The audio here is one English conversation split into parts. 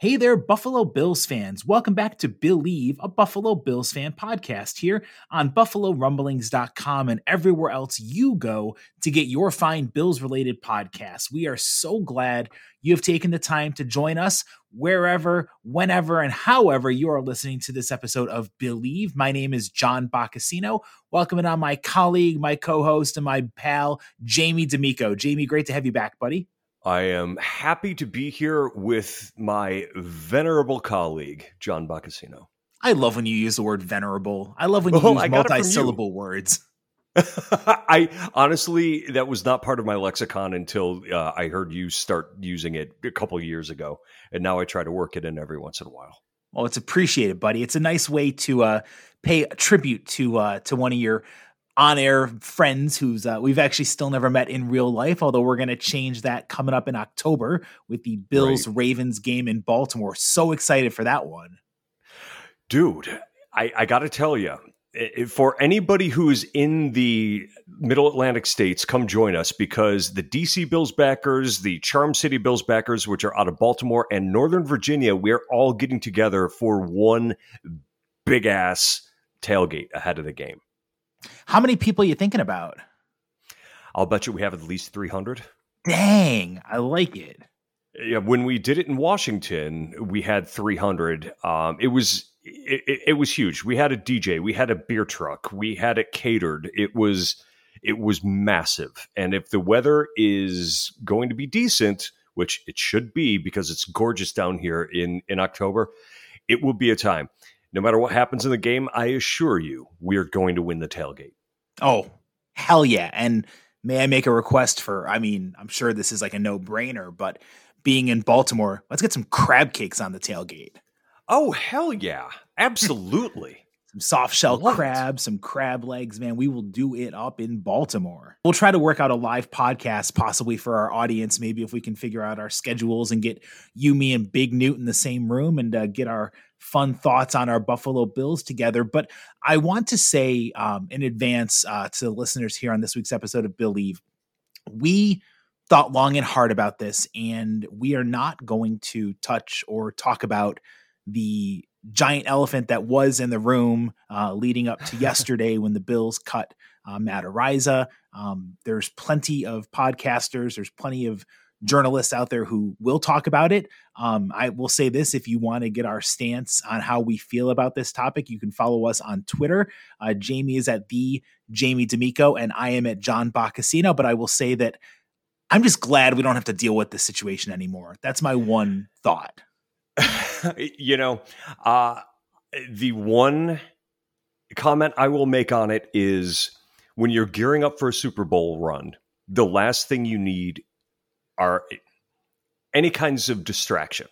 Hey there, Buffalo Bills fans. Welcome back to Billieve, a Buffalo Bills fan podcast here on BuffaloRumblings.com and everywhere else you go to get your fine Bills related podcasts. We are so glad you have taken the time to join us wherever, whenever, and however you are listening to this episode of Billieve. My name is John Boccacino. Welcoming on my colleague, my co host, and my pal, Jamie D'Amico. Jamie, great to have you back, buddy. I am happy to be here with my venerable colleague, John Boccacino. I love when you use the word venerable. I love when you oh, use multi-syllable words. I honestly, that was not part of my lexicon until uh, I heard you start using it a couple years ago, and now I try to work it in every once in a while. Well, it's appreciated, buddy. It's a nice way to uh, pay tribute to uh, to one of your on-air friends who's uh, we've actually still never met in real life although we're going to change that coming up in october with the bills right. ravens game in baltimore. So excited for that one. Dude i, I gotta tell you for anybody who's in the middle atlantic states come join us because the dc bills backers the charm city bills backers which are out of baltimore and northern virginia we're all getting together for one big ass tailgate ahead of the game how many people are you thinking about? I'll bet you we have at least 300. Dang, I like it. Yeah, when we did it in Washington, we had 300. Um, it was it, it, was huge. We had a DJ, we had a beer truck, we had it catered. It was it was massive. And if the weather is going to be decent, which it should be because it's gorgeous down here in in October, it will be a time no matter what happens in the game, I assure you, we're going to win the tailgate. Oh, hell yeah. And may I make a request for, I mean, I'm sure this is like a no brainer, but being in Baltimore, let's get some crab cakes on the tailgate. Oh, hell yeah. Absolutely. some soft shell what? crab, some crab legs, man. We will do it up in Baltimore. We'll try to work out a live podcast possibly for our audience. Maybe if we can figure out our schedules and get you, me, and Big Newt in the same room and uh, get our fun thoughts on our Buffalo Bills together. But I want to say um, in advance uh, to the listeners here on this week's episode of Billieve, we thought long and hard about this, and we are not going to touch or talk about the giant elephant that was in the room uh, leading up to yesterday when the Bills cut uh, Matt Araiza. Um, there's plenty of podcasters, there's plenty of journalists out there who will talk about it. Um, I will say this if you want to get our stance on how we feel about this topic, you can follow us on Twitter. Uh, Jamie is at the Jamie D'Amico, and I am at John Boccacino. But I will say that I'm just glad we don't have to deal with this situation anymore. That's my one thought. you know, uh, the one comment I will make on it is when you're gearing up for a Super Bowl run, the last thing you need are any kinds of distraction.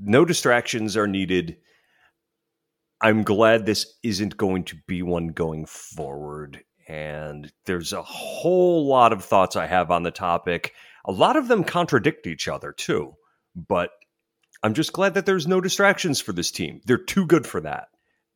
No distractions are needed. I'm glad this isn't going to be one going forward. And there's a whole lot of thoughts I have on the topic. A lot of them contradict each other, too. But I'm just glad that there's no distractions for this team. They're too good for that.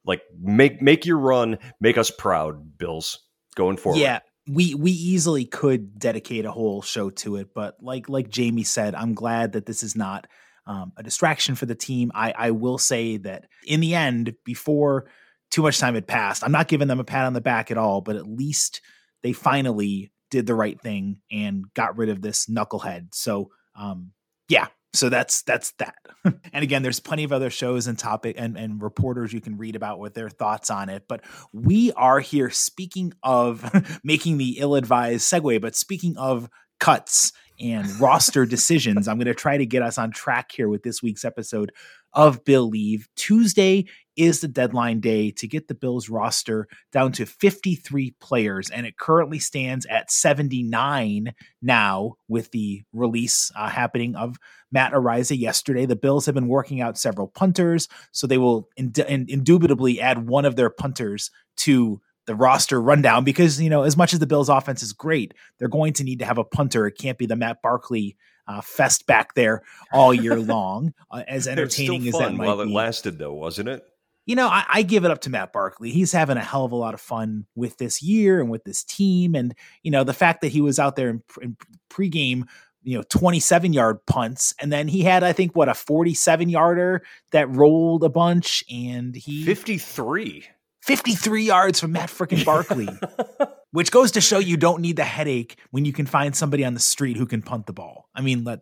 Like make make your run, make us proud, Bills, going forward. Yeah we we easily could dedicate a whole show to it, but like like Jamie said, I'm glad that this is not um, a distraction for the team. I I will say that in the end, before too much time had passed, I'm not giving them a pat on the back at all, but at least they finally did the right thing and got rid of this knucklehead. So um, yeah, so that's that's that. And again there's plenty of other shows and topic and, and reporters you can read about with their thoughts on it but we are here speaking of making the ill-advised segue but speaking of cuts and roster decisions i'm going to try to get us on track here with this week's episode of Billieve tuesday is the deadline day to get the bills roster down to 53 players and it currently stands at 79 now with the release uh, happening of Matt Araiza yesterday. The Bills have been working out several punters, so they will ind- indubitably add one of their punters to the roster rundown because you know as much as the Bills' offense is great, they're going to need to have a punter. It can't be the Matt Barkley uh, fest back there all year long. Uh, as entertaining as that might while be. it lasted, though, wasn't it? You know, I, I, give it up to Matt Barkley. He's having a hell of a lot of fun with this year and with this team, and you know the fact that he was out there in, in pregame you know 27 yard punts and then he had i think what a 47 yarder that rolled a bunch and he 53 53 yards from matt freaking barkley which goes to show you don't need the headache when you can find somebody on the street who can punt the ball i mean let,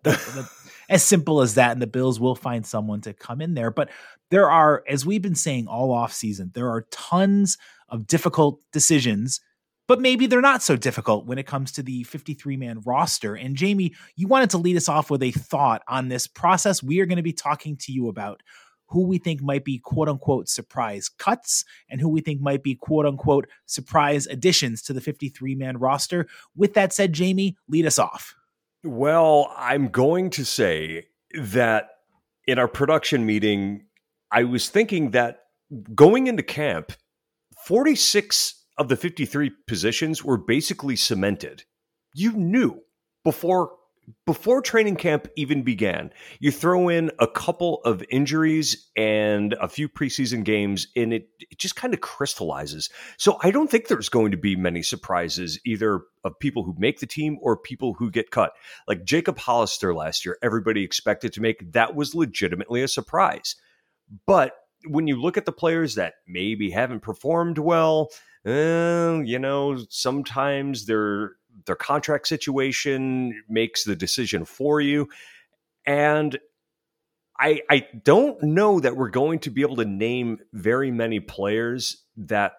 as simple as that and the bills will find someone to come in there but there are as we've been saying all off season there are tons of difficult decisions but maybe they're not so difficult when it comes to the 53 man roster. And Jamie, you wanted to lead us off with a thought on this process. We are going to be talking to you about who we think might be quote unquote surprise cuts and who we think might be quote unquote surprise additions to the 53 man roster. With that said, Jamie, lead us off. Well, I'm going to say that in our production meeting, I was thinking that going into camp, 46 of the 53 positions were basically cemented. You knew before before training camp even began. You throw in a couple of injuries and a few preseason games and it, it just kind of crystallizes. So I don't think there's going to be many surprises either of people who make the team or people who get cut. Like Jacob Hollister last year, everybody expected to make that was legitimately a surprise. But when you look at the players that maybe haven't performed well, uh, you know, sometimes their their contract situation makes the decision for you, and I I don't know that we're going to be able to name very many players that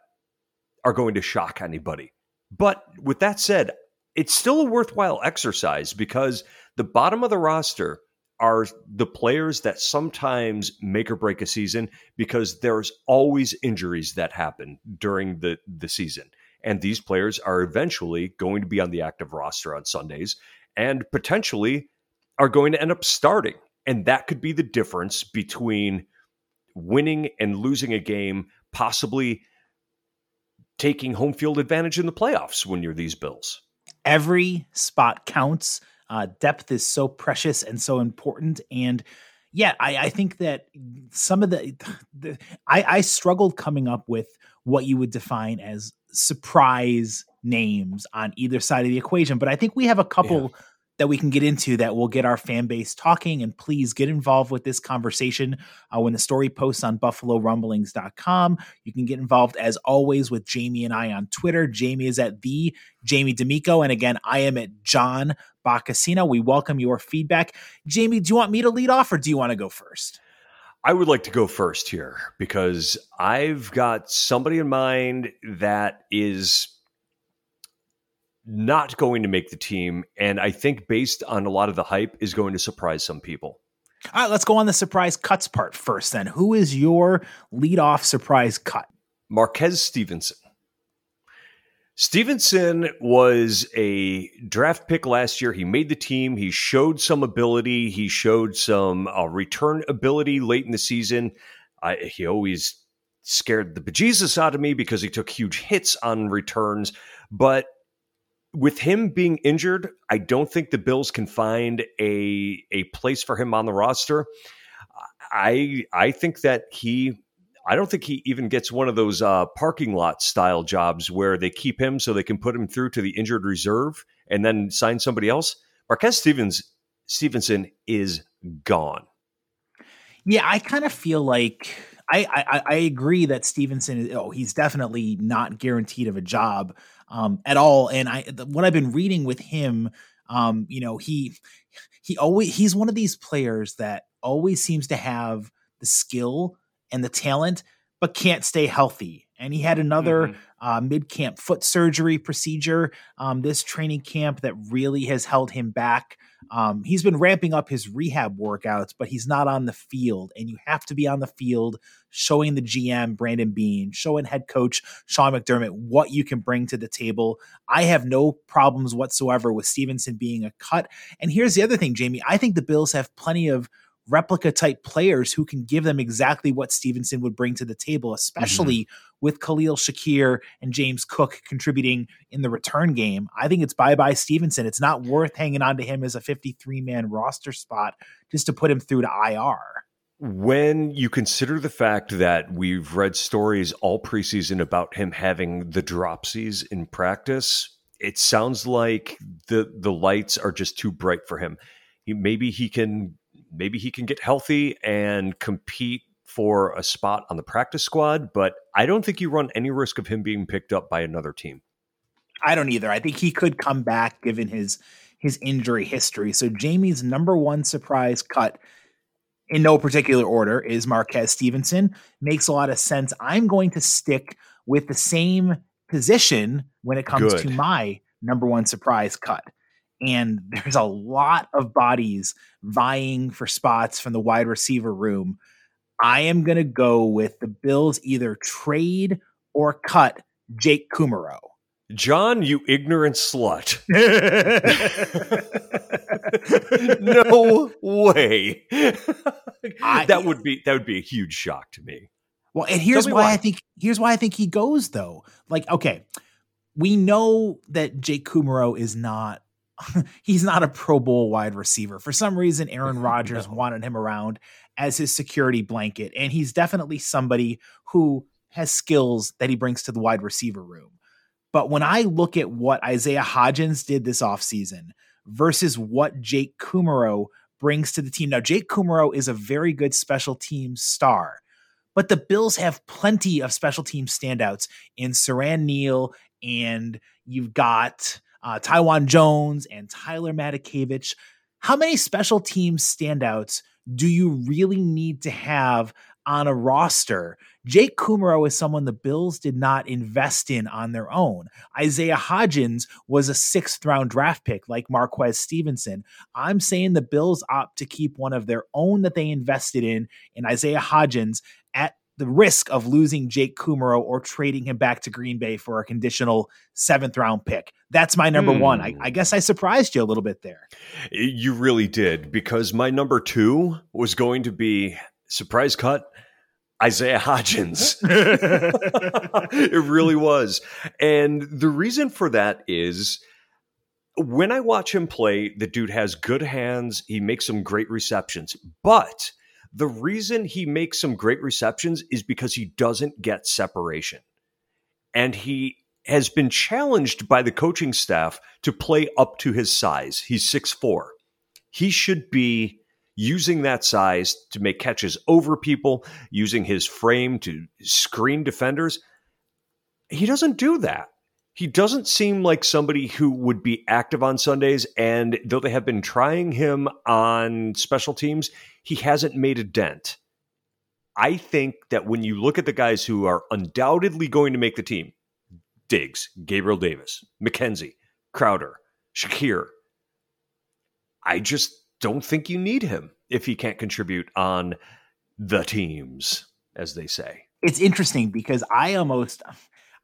are going to shock anybody. But with that said, it's still a worthwhile exercise because the bottom of the roster are the players that sometimes make or break a season because there's always injuries that happen during the, the season. And these players are eventually going to be on the active roster on Sundays and potentially are going to end up starting. And that could be the difference between winning and losing a game, possibly taking home field advantage in the playoffs when you're these Bills. Every spot counts uh, depth is so precious and so important. And yeah, I, I think that some of the, the I, I struggled coming up with what you would define as surprise names on either side of the equation. But I think we have a couple yeah that we can get into that will get our fan base talking. And please get involved with this conversation uh, when the story posts on BuffaloRumblings.com. You can get involved as always with Jamie and I on Twitter. Jamie is at the Jamie D'Amico. And again, I am at John Boccacino. We welcome your feedback. Jamie, do you want me to lead off or do you want to go first? I would like to go first here because I've got somebody in mind that is not going to make the team. And I think, based on a lot of the hype, is going to surprise some people. All right, let's go on the surprise cuts part first then. Who is your leadoff surprise cut? Marquez Stevenson. Stevenson was a draft pick last year. He made the team. He showed some ability. He showed some uh, return ability late in the season. I, he always scared the bejesus out of me because he took huge hits on returns. But with him being injured, I don't think the Bills can find a a place for him on the roster. I I think that he I don't think he even gets one of those uh, parking lot style jobs where they keep him so they can put him through to the injured reserve and then sign somebody else. Marquez Stevens Stevenson is gone. Yeah, I kind of feel like I, I, I agree that Stevenson is oh he's definitely not guaranteed of a job um, at all. And I what I've been reading with him, um, you know, he he always he's one of these players that always seems to have the skill and the talent, but can't stay healthy. And he had another mm-hmm. uh, mid camp foot surgery procedure um, this training camp that really has held him back. Um, he's been ramping up his rehab workouts, but he's not on the field. And you have to be on the field showing the GM, Brandon Beane showing head coach Sean McDermott what you can bring to the table. I have no problems whatsoever with Stevenson being a cut. And here's the other thing, Jamie. I think the Bills have plenty of replica type players who can give them exactly what Stevenson would bring to the table, especially mm-hmm. with Khalil Shakir and James Cook contributing in the return game. I think it's bye bye Stevenson. It's not worth hanging on to him as a 53 man roster spot just to put him through to IR. When you consider the fact that we've read stories all preseason about him having the dropsies in practice, it sounds like the the lights are just too bright for him. He, maybe he can maybe he can get healthy and compete for a spot on the practice squad, but I don't think you run any risk of him being picked up by another team. I don't either. I think he could come back given his his injury history. So Jamie's number one surprise cut in no particular order is Marquez Stevenson. Makes a lot of sense. I'm going to stick with the same position when it comes Good. to my number one surprise cut and there's a lot of bodies vying for spots from the wide receiver room. I am going to go with the Bills either trade or cut Jake Kumerow. John, you ignorant slut. no way. I, that would be that would be a huge shock to me. Well, and here's why, why I think here's why I think he goes though. Like, okay, we know that Jake Kumerow is not he's not a Pro Bowl wide receiver. For some reason, Aaron Rodgers no. wanted him around as his security blanket, and he's definitely somebody who has skills that he brings to the wide receiver room. But when I look at what Isaiah Hodgins did this offseason versus what Jake Kumerow brings to the team. Now, Jake Kumerow is a very good special team star, but the Bills have plenty of special team standouts in Siran Neal, and you've got uh, Taiwan Jones and Tyler Matakevich. How many special team standouts do you really need to have on a roster? Jake Kumerow is someone the Bills did not invest in on their own. Isaiah Hodgins was a sixth round draft pick like Marquez Stevenson. I'm saying the Bills opt to keep one of their own that they invested in in Isaiah Hodgins the risk of losing Jake Kumerow or trading him back to Green Bay for a conditional seventh round pick. That's my number one. I, I, hmm. guess I surprised you a little bit there. You really did, because my number two was going to be surprise cut. Isaiah Hodgins. it really was. And the reason for that is when I watch him play, the dude has good hands. He makes some great receptions. But the reason he makes some great receptions is because he doesn't get separation. And he has been challenged by the coaching staff to play up to his size. He's 6'4. He should be using that size to make catches over people, using his frame to screen defenders. He doesn't do that. He doesn't seem like somebody who would be active on Sundays. And though they have been trying him on special teams, he hasn't made a dent. I think that when you look at the guys who are undoubtedly going to make the team, Diggs, Gabriel Davis, McKenzie, Crowder, Shakir, I just don't think you need him if he can't contribute on the teams, as they say. It's interesting because I almost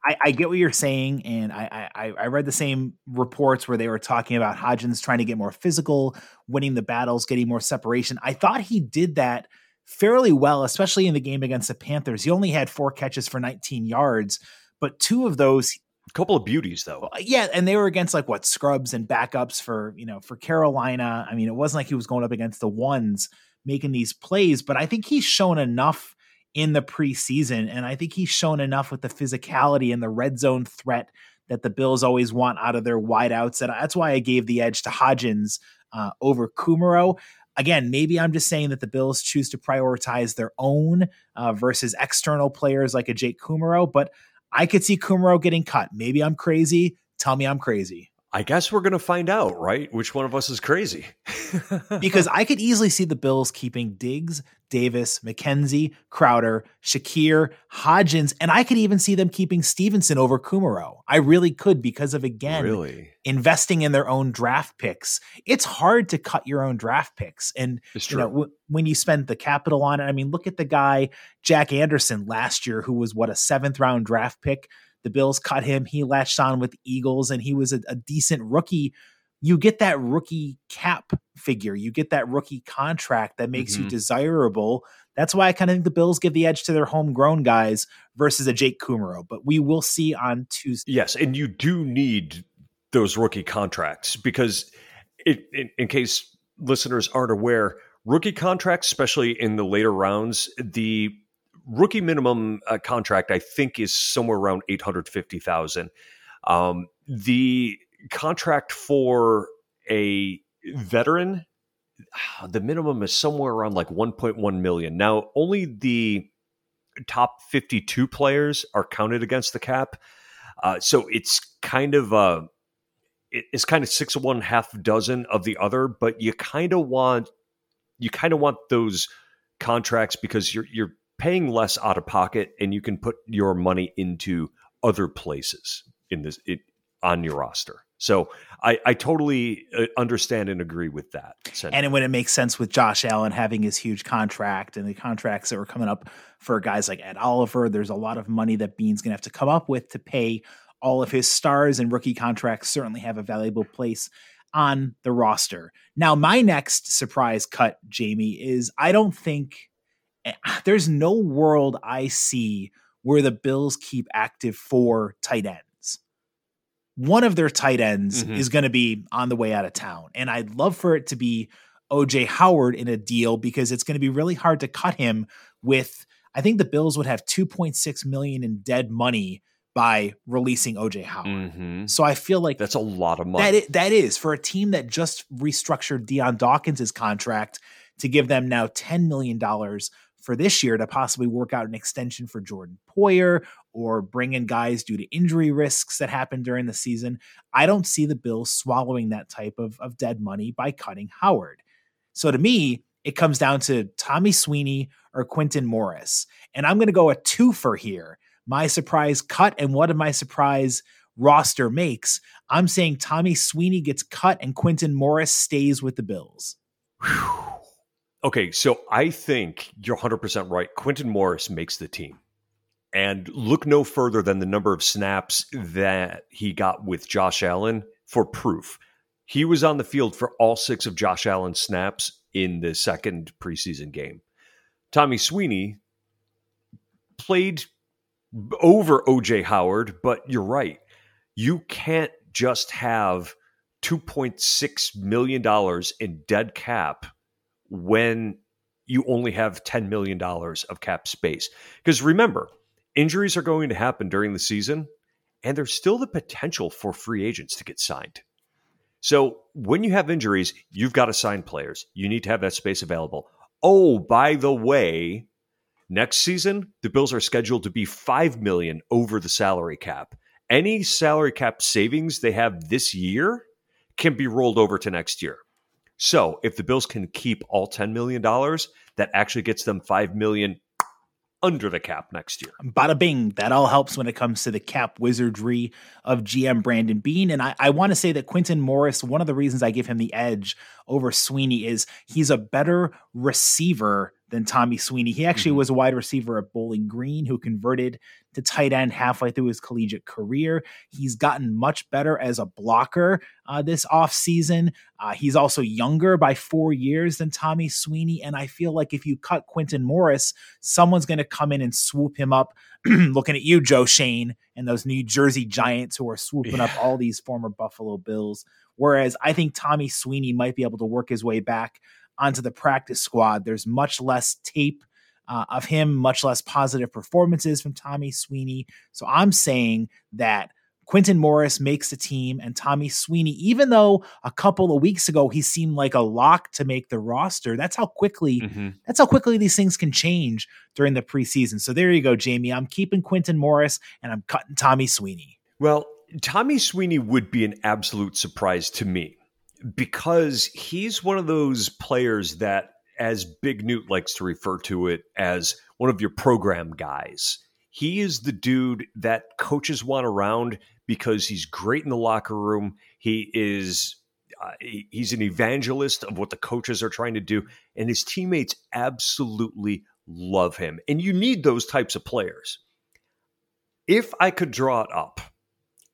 I, I, get what you're saying, and I, I, I read the same reports where they were talking about Hodgins trying to get more physical, winning the battles, getting more separation. I thought he did that fairly well, especially in the game against the Panthers. He only had four catches for 19 yards, but two of those a couple of beauties though. Yeah, and they were against like what scrubs and backups for, you know, for Carolina. I mean, it wasn't like he was going up against the ones making these plays, but I think he's shown enough in the preseason. And I think he's shown enough with the physicality and the red zone threat that the Bills always want out of their wideouts. And that's why I gave the edge to Hodgins uh, over Kumerow. Again, maybe I'm just saying that the Bills choose to prioritize their own uh, versus external players like a Jake Kumerow, but I could see Kumerow getting cut. Maybe I'm crazy. Tell me I'm crazy. I guess we're going to find out, right? Which one of us is crazy? because I could easily see the Bills keeping Diggs, Davis, McKenzie, Crowder, Shakir, Hodgins, and I could even see them keeping Stevenson over Kumerow. I really could because of again really investing in their own draft picks. It's hard to cut your own draft picks, and you know w- when you spend the capital on it. I mean, look at the guy Jack Anderson last year, who was what a seventh round draft pick the Bills cut him. He latched on with Eagles and he was a, a decent rookie. You get that rookie cap figure. You get that rookie contract that makes mm-hmm. you desirable. That's why I kind of think the Bills give the edge to their homegrown guys versus a Jake Kumerow. But we will see on Tuesday. Yes, and you do need those rookie contracts because, it, in, in case listeners aren't aware, rookie contracts, especially in the later rounds, the rookie minimum uh, contract, I think, is somewhere around eight hundred fifty thousand. Um, the contract for a veteran, the minimum is somewhere around like one point one million. Now, only the top fifty two players are counted against the cap, uh, so it's kind of uh, it's kind of six of one, half dozen of the other. But you kind of want you kind of want those contracts because you're you're paying less out of pocket and you can put your money into other places in this it, on your roster. So I, I totally uh, understand and agree with that. Sentiment. And when it makes sense with Josh Allen having his huge contract and the contracts that were coming up for guys like Ed Oliver, there's a lot of money that Beane's going to have to come up with to pay all of his stars and rookie contracts certainly have a valuable place on the roster. Now, my next surprise cut, Jamie, is I don't think there's no world I see where the Bills keep active four tight ends. One of their tight ends mm-hmm. is going to be on the way out of town. And I'd love for it to be OJ Howard in a deal because it's going to be really hard to cut him with I think the Bills would have 2.6 million in dead money by releasing OJ Howard. Mm-hmm. So I feel like that's a lot of money. That is, that is for a team that just restructured Dion Dawkins' contract to give them now $10 million for this year to possibly work out an extension for Jordan Poyer or bring in guys due to injury risks that happen during the season. I don't see the Bills swallowing that type of, of dead money by cutting Howard. So to me, it comes down to Tommy Sweeney or Quintin Morris. And I'm going to go a twofer here. My surprise cut and what of my surprise roster makes. I'm saying Tommy Sweeney gets cut and Quintin Morris stays with the Bills. Whew. Okay, so I think you're 100% right. Quintin Morris makes the team. And look no further than the number of snaps that he got with Josh Allen for proof. He was on the field for all six of Josh Allen's snaps in the second preseason game. Tommy Sweeney played over OJ Howard, but you're right. You can't just have $2.6 million in dead cap when you only have $10 million of cap space. Because remember, injuries are going to happen during the season, and there's still the potential for free agents to get signed. So when you have injuries, you've got to sign players. You need to have that space available. Oh, by the way, next season the Bills are scheduled to be 5 million over the salary cap. Any salary cap savings they have this year can be rolled over to next year. So if the Bills can keep all $10 million, that actually gets them 5 million under the cap next year. Bada bing. That all helps when it comes to the cap wizardry of GM Brandon Beane. And I, I want to say that Quintin Morris, one of the reasons I give him the edge over Sweeney is he's a better receiver than Tommy Sweeney. He actually mm-hmm. was a wide receiver at Bowling Green who converted to tight end halfway through his collegiate career. He's gotten much better as a blocker uh, this offseason. Uh, he's also younger by four years than Tommy Sweeney. And I feel like if you cut Quintin Morris, someone's going to come in and swoop him up. Looking at you, Joe Schoen, and those New Jersey Giants who are swooping yeah. up all these former Buffalo Bills. Whereas I think Tommy Sweeney might be able to work his way back onto the practice squad. There's much less tape uh, of him, much less positive performances from Tommy Sweeney. So I'm saying that Quintin Morris makes the team and Tommy Sweeney, even though a couple of weeks ago he seemed like a lock to make the roster, that's how quickly mm-hmm. that's how quickly these things can change during the preseason. So there you go, Jamie. I'm keeping Quintin Morris and I'm cutting Tommy Sweeney. Well, Tommy Sweeney would be an absolute surprise to me because he's one of those players that, as Big Newt likes to refer to it, as one of your program guys. He is the dude that coaches want around because he's great in the locker room. He is uh, he, he's an evangelist of what the coaches are trying to do, and his teammates absolutely love him. And you need those types of players. If I could draw it up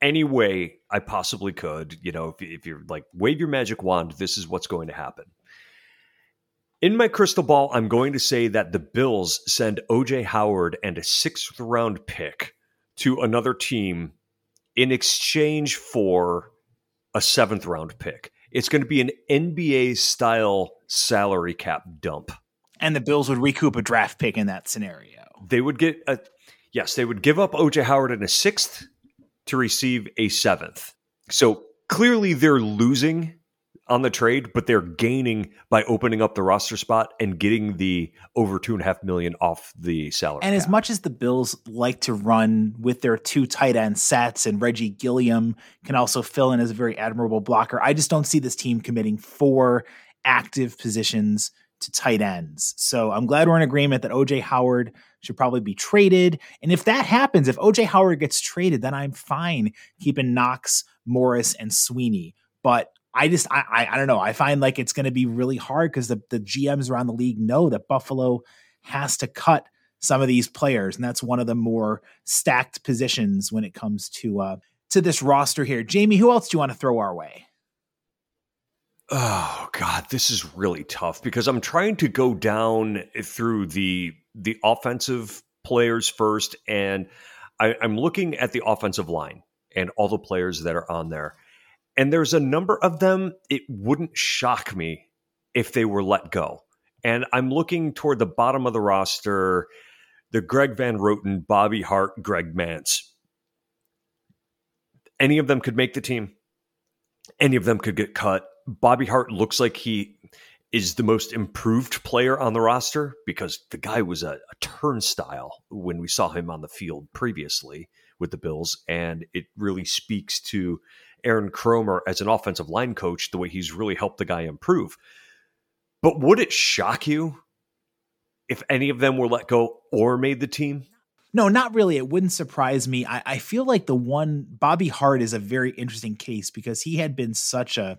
any way I possibly could, you know, if, if you're like, wave your magic wand, this is what's going to happen. In my crystal ball, I'm going to say that the Bills send OJ Howard and a sixth round pick to another team in exchange for a seventh round pick. It's going to be an NBA style salary cap dump. And the Bills would recoup a draft pick in that scenario. They would get a, yes, they would give up OJ Howard in a sixth to receive a seventh. So clearly they're losing on the trade, but they're gaining by opening up the roster spot and getting the over two and a half million off the salary. And cap. as much as the Bills like to run with their two tight end sets, and Reggie Gilliam can also fill in as a very admirable blocker, I just don't see this team committing four active positions to tight ends. So I'm glad we're in agreement that OJ Howard should probably be traded. And if that happens, if OJ Howard gets traded, then I'm fine keeping Knox, Morris, and Sweeney. But I just I I, I don't know. I find like it's going to be really hard because the the GMs around the league know that Buffalo has to cut some of these players, and that's one of the more stacked positions when it comes to uh to this roster here. Jamie, who else do you want to throw our way? Oh God, this is really tough because I'm trying to go down through the the offensive players first, and I, I'm looking at the offensive line and all the players that are on there. And there's a number of them, it wouldn't shock me if they were let go. And I'm looking toward the bottom of the roster, the Greg Van Roten, Bobby Hart, Greg Mancz. Any of them could make the team. Any of them could get cut. Bobby Hart looks like he is the most improved player on the roster because the guy was a, a turnstile when we saw him on the field previously with the Bills. And it really speaks to Aaron Kromer as an offensive line coach, the way he's really helped the guy improve. But would it shock you if any of them were let go or made the team? No, not really. It wouldn't surprise me. I, I feel like the one Bobby Hart is a very interesting case because he had been such a,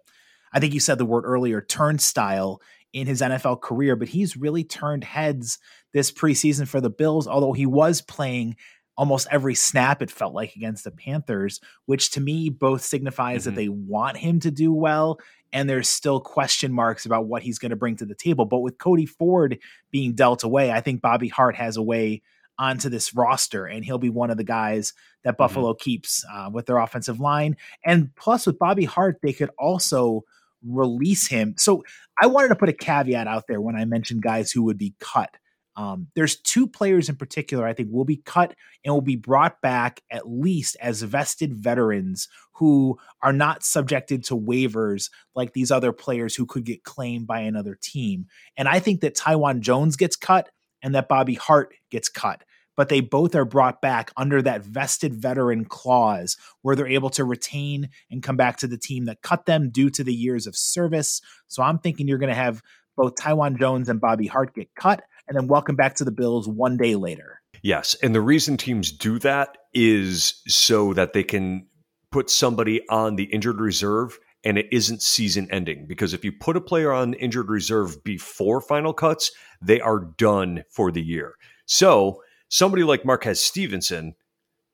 I think you said the word earlier, turnstile in his NFL career, but he's really turned heads this preseason for the Bills, although he was playing almost every snap it felt like against the Panthers, which to me both signifies mm-hmm. that they want him to do well and there's still question marks about what he's going to bring to the table. But with Cody Ford being dealt away, I think Bobby Hart has a way onto this roster and he'll be one of the guys that mm-hmm. Buffalo mm-hmm. keeps uh, with their offensive line. And plus with Bobby Hart, they could also release him. So I wanted to put a caveat out there when I mentioned guys who would be cut. Um, there's two players in particular I think will be cut and will be brought back at least as vested veterans who are not subjected to waivers like these other players who could get claimed by another team. And I think that Taiwan Jones gets cut and that Bobby Hart gets cut. But they both are brought back under that vested veteran clause where they're able to retain and come back to the team that cut them due to the years of service. So I'm thinking you're going to have both Taiwan Jones and Bobby Hart get cut and then welcome back to the Bills one day later. Yes. And the reason teams do that is so that they can put somebody on the injured reserve and it isn't season ending. Because if you put a player on injured reserve before final cuts, they are done for the year. So somebody like Marquez Stevenson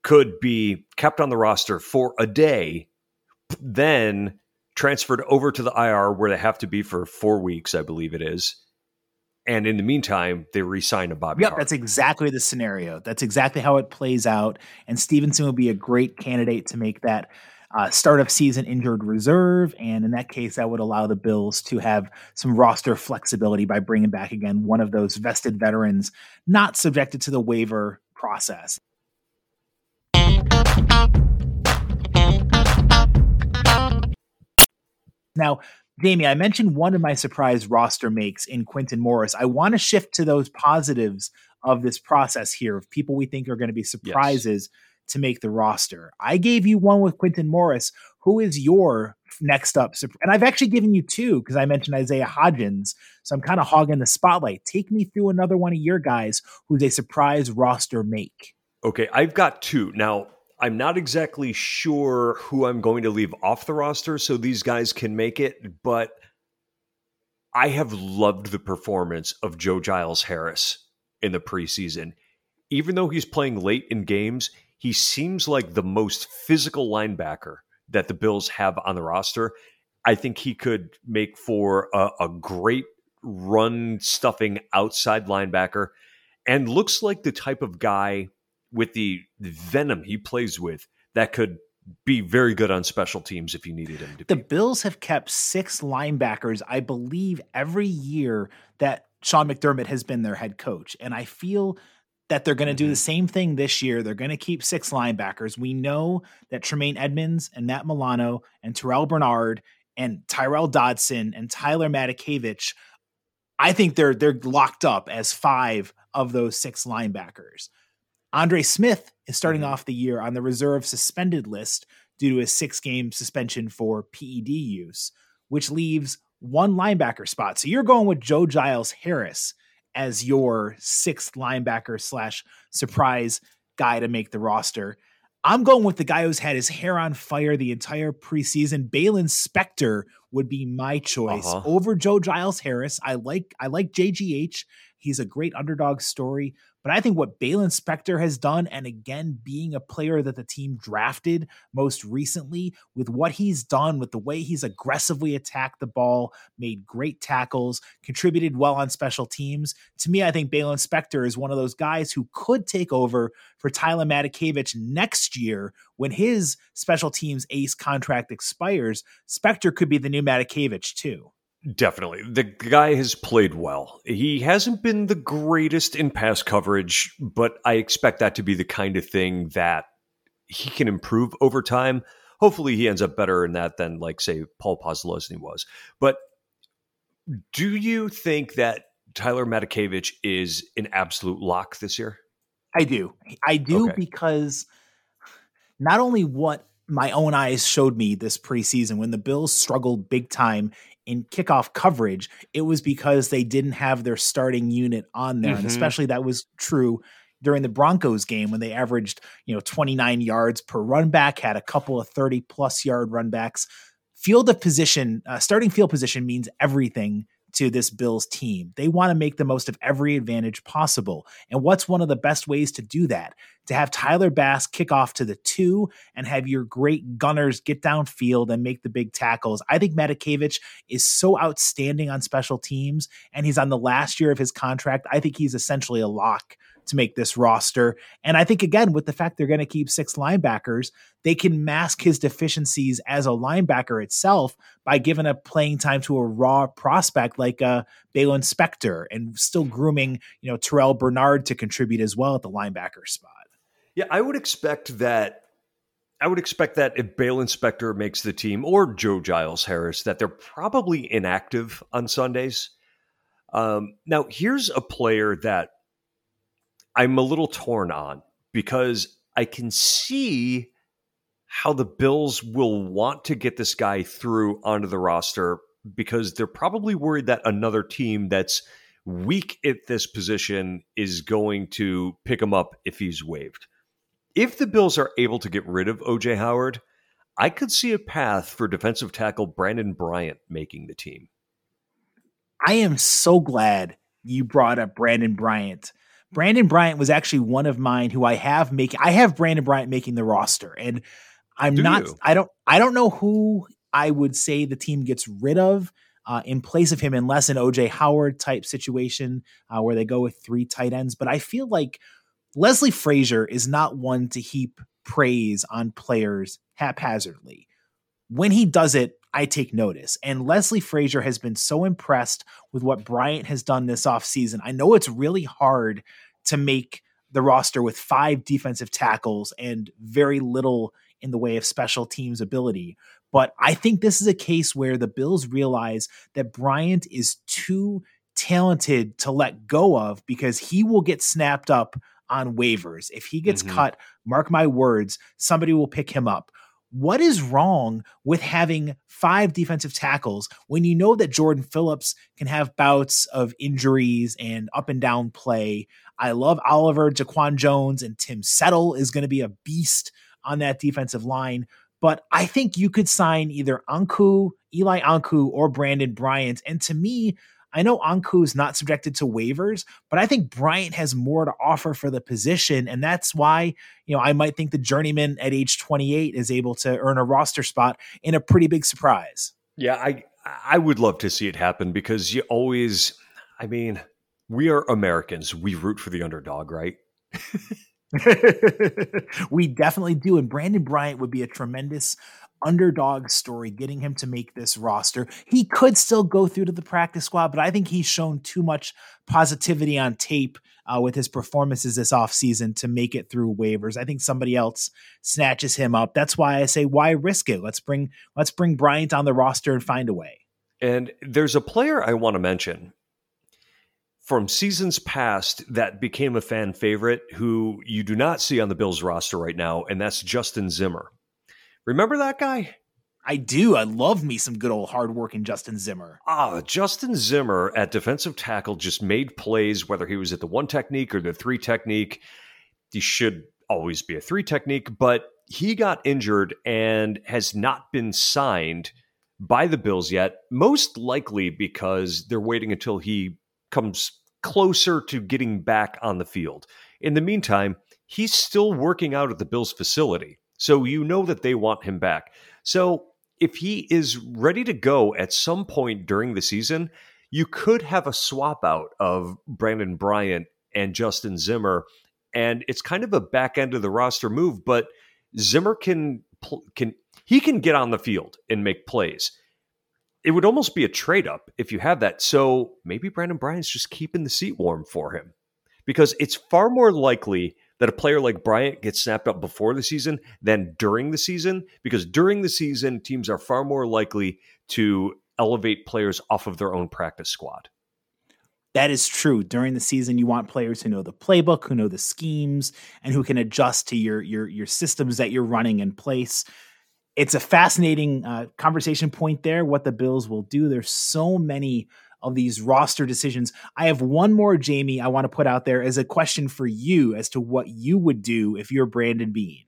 could be kept on the roster for a day, then transferred over to the IR where they have to be for four weeks, I believe it is, and in the meantime, they re-sign a Bobby. Yep, Hart. that's exactly the scenario. That's exactly how it plays out. And Stevenson would be a great candidate to make that uh, start of season injured reserve. And in that case, that would allow the Bills to have some roster flexibility by bringing back again one of those vested veterans not subjected to the waiver process. Now, Jamie, I mentioned one of my surprise roster makes in Quintin Morris. I want to shift to those positives of this process here of people we think are going to be surprises. Yes. to make the roster. I gave you one with Quintin Morris. Who is your next up? And I've actually given you two because I mentioned Isaiah Hodgins. So I'm kind of hogging the spotlight. Take me through another one of your guys who's a surprise roster make. Okay, I've got two. Now, I'm not exactly sure who I'm going to leave off the roster so these guys can make it, but I have loved the performance of Joe Giles Harris in the preseason. Even though he's playing late in games, he seems like the most physical linebacker that the Bills have on the roster. I think he could make for a, a great run stuffing outside linebacker and looks like the type of guy with the venom he plays with that could be very good on special teams if you needed him to the be. Bills have kept six linebackers, I believe, every year that Sean McDermott has been their head coach. And I feel that they're going to do the mm-hmm. same thing this year. They're going to keep six linebackers. We know that Tremaine Edmunds and Matt Milano and Terrel Bernard and Tyrel Dodson and Tyler Matakevich, I think they're they're locked up as five of those six linebackers. Andre Smith is starting mm-hmm. off the year on the reserve suspended list due to a six game suspension for PED use, which leaves one linebacker spot. So you're going with Joe Giles Harris as your sixth linebacker slash surprise guy to make the roster. I'm going with the guy who's had his hair on fire the entire preseason. Baylon Spector would be my choice uh-huh. over Joe Giles Harris. I like I like JGH. He's a great underdog story, but I think what Baylon Spector has done, and again, being a player that the team drafted most recently, with what he's done, with the way he's aggressively attacked the ball, made great tackles, contributed well on special teams. To me, I think Baylon Spector is one of those guys who could take over for Tyler Matakevich next year when his special teams ace contract expires. Spector could be the new Matakevich, too. Definitely. The guy has played well. He hasn't been the greatest in pass coverage, but I expect that to be the kind of thing that he can improve over time. Hopefully, he ends up better in that than, like, say, Paul Posluszny was. But do you think that Tyler Matakevich is an absolute lock this year? I do. I do okay. because not only what my own eyes showed me this preseason when the Bills struggled big time in kickoff coverage, it was because they didn't have their starting unit on there. Mm-hmm. And especially that was true during the Broncos game when they averaged, you know, 29 yards per run back, had a couple of 30 plus yard run backs. Field of position, uh, starting field position means everything to this Bills team. They want to make the most of every advantage possible. And what's one of the best ways to do that? To have Tyler Bass kick off to the two and have your great gunners get downfield and make the big tackles. I think Matakevich is so outstanding on special teams, and he's on the last year of his contract. I think he's essentially a lock to make this roster. And I think, again, with the fact they're going to keep six linebackers, they can mask his deficiencies as a linebacker itself by giving a playing time to a raw prospect like uh, Baylon Spector and still grooming, you know, Terrel Bernard to contribute as well at the linebacker spot. Yeah, I would expect that. I would expect that if Baylon Spector makes the team or Joe Giles Harris, that they're probably inactive on Sundays. Um, now, here's a player that I'm a little torn on because I can see how the Bills will want to get this guy through onto the roster because they're probably worried that another team that's weak at this position is going to pick him up if he's waived. If the Bills are able to get rid of OJ Howard, I could see a path for defensive tackle Brandin Bryant making the team. I am so glad you brought up Brandin Bryant Brandin Bryant was actually one of mine who I have making I have Brandin Bryant making the roster and I'm Do not you? I don't I don't know who I would say the team gets rid of uh, in place of him unless an OJ Howard type situation uh, where they go with three tight ends but I feel like Leslie Frazier is not one to heap praise on players haphazardly. When he does it, I take notice. And Leslie Frazier has been so impressed with what Bryant has done this offseason. I know it's really hard to make the roster with five defensive tackles and very little in the way of special teams ability. But I think this is a case where the Bills realize that Bryant is too talented to let go of because he will get snapped up on waivers. If he gets mm-hmm. cut, mark my words, somebody will pick him up. What is wrong with having five defensive tackles when you know that Jordan Phillips can have bouts of injuries and up and down play? I love Oliver, DaQuan Jones, and Tim Settle is going to be a beast on that defensive line. But I think you could sign either Ankou, Eli Ankou, or Brandin Bryant. And to me, I know Ankou is not subjected to waivers, but I think Bryant has more to offer for the position. And that's why, you know, I might think the journeyman at age 28 is able to earn a roster spot in a pretty big surprise. Yeah, I I would love to see it happen because you always I mean, we are Americans. We root for the underdog, right? we definitely do. And Brandin Bryant would be a tremendous underdog story getting him to make this roster. He could still go through to the practice squad, but I think he's shown too much positivity on tape uh, with his performances this offseason to make it through waivers. I think somebody else snatches him up. That's why I say why risk it? Let's bring let's bring Bryant on the roster and find a way. And there's a player I want to mention from seasons past that became a fan favorite who you do not see on the Bills roster right now, and that's Justin Zimmer. Remember that guy? I do. I love me some good old hardworking Justin Zimmer. Ah, Justin Zimmer at defensive tackle just made plays, whether he was at the one technique or the three technique. He should always be a three technique, but he got injured and has not been signed by the Bills yet, most likely because they're waiting until he comes closer to getting back on the field. In the meantime, he's still working out at the Bills facility. So you know that they want him back. So if he is ready to go at some point during the season, you could have a swap out of Brandin Bryant and Justin Zimmer. And it's kind of a back end of the roster move, but Zimmer can can he can get on the field and make plays. It would almost be a trade up if you have that. So maybe Brandin Bryant's just keeping the seat warm for him because it's far more likely that a player like Bryant gets snapped up before the season than during the season, because during the season, teams are far more likely to elevate players off of their own practice squad. That is true. During the season, you want players who know the playbook, who know the schemes, and who can adjust to your your your systems that you're running in place. It's a fascinating uh, conversation point there. What the Bills will do. There's so many of these roster decisions. I have one more, Jamie, I want to put out there as a question for you as to what you would do if you're Brandon Beane.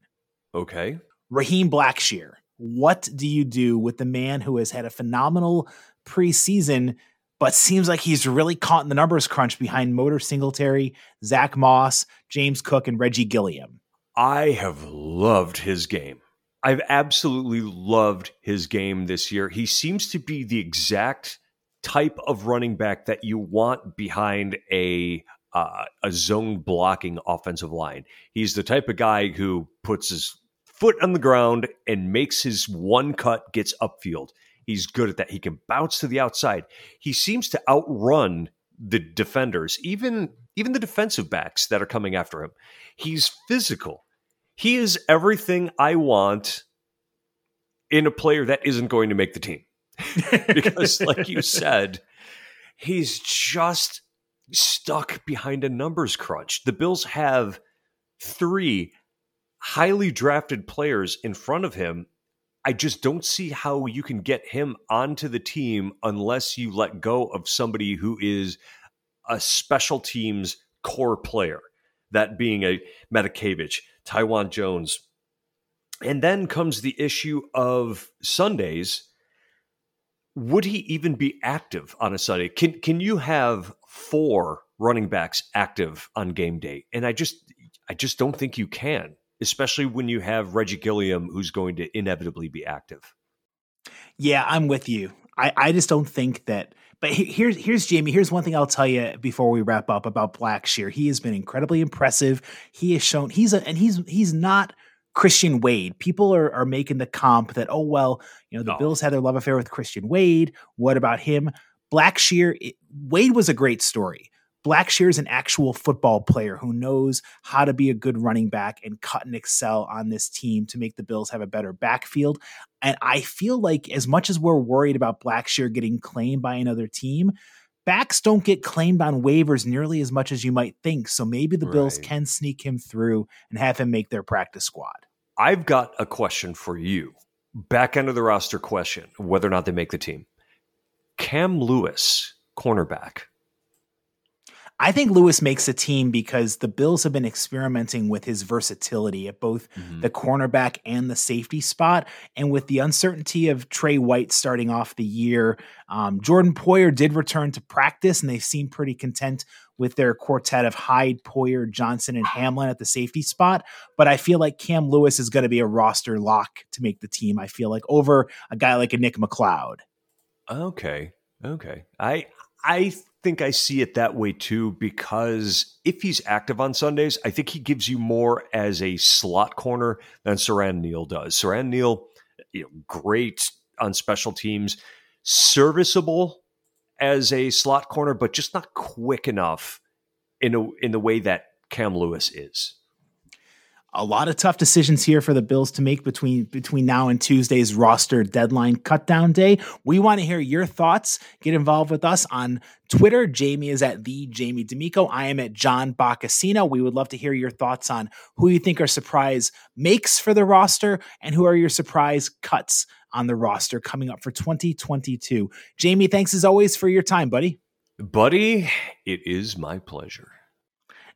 Okay. Raheem Blackshear. What do you do with the man who has had a phenomenal preseason, but seems like he's really caught in the numbers crunch behind Motor Singletary, Zach Moss, James Cook, and Reggie Gilliam? I have loved his game. I've absolutely loved his game this year. He seems to be the exact type of running back that you want behind a uh, a zone blocking offensive line. He's the type of guy who puts his foot on the ground and makes his one cut, gets upfield. He's good at that. He can bounce to the outside. He seems to outrun the defenders, even even the defensive backs that are coming after him. He's physical. He is everything I want in a player that isn't going to make the team. because, like you said, he's just stuck behind a numbers crunch. The Bills have three highly drafted players in front of him. I just don't see how you can get him onto the team unless you let go of somebody who is a special teams core player, that being a Matakevich, Taiwan Jones. And then comes the issue of Sundays would he even be active on a Sunday? Can can you have four running backs active on game day? And I just I just don't think you can, especially when you have Reggie Gilliam who's going to inevitably be active. Yeah, I'm with you. I, I just don't think that but here's here's Jamie. Here's one thing I'll tell you before we wrap up about Blackshear. He has been incredibly impressive. He has shown he's a and he's he's not Christian Wade. People are, are making the comp that, oh, well, you know, the oh. Bills had their love affair with Christian Wade. What about him? Blackshear, it, Wade was a great story. Blackshear is an actual football player who knows how to be a good running back and cut and excel on this team to make the Bills have a better backfield. And I feel like as much as we're worried about Blackshear getting claimed by another team, backs don't get claimed on waivers nearly as much as you might think. So maybe the Bills can sneak him through and have him make their practice squad. I've got a question for you. Back end of the roster question, whether or not they make the team. Cam Lewis, cornerback. I think Lewis makes a team because the Bills have been experimenting with his versatility at both the cornerback and the safety spot. And with the uncertainty of Tre White starting off the year, um, Jordan Poyer did return to practice, and they seem pretty content with their quartet of Hyde, Poyer, Johnson, and Hamlin at the safety spot. But I feel like Cam Lewis is going to be a roster lock to make the team. I feel like over a guy like a Nick McLeod. Okay. Okay. I I think I see it that way too because if he's active on Sundays, I think he gives you more as a slot corner than Siran Neal does. Siran Neal, you know, great on special teams, serviceable as a slot corner, but just not quick enough in a in the way that Cam Lewis is. A lot of tough decisions here for the Bills to make between between now and Tuesday's roster deadline cutdown day. We want to hear your thoughts. Get involved with us on Twitter. Jamie is at the Jamie D'Amico. I am at John Boccacino. We would love to hear your thoughts on who you think are surprise makes for the roster and who are your surprise cuts on the roster coming up for 2022. Jamie, thanks as always for your time, buddy. Buddy, it is my pleasure.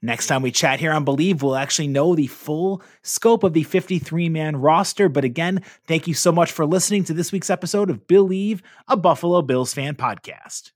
Next time we chat here on Billieve, we'll actually know the full scope of the 53 man roster. But again, thank you so much for listening to this week's episode of Billieve, a Buffalo Bills fan podcast.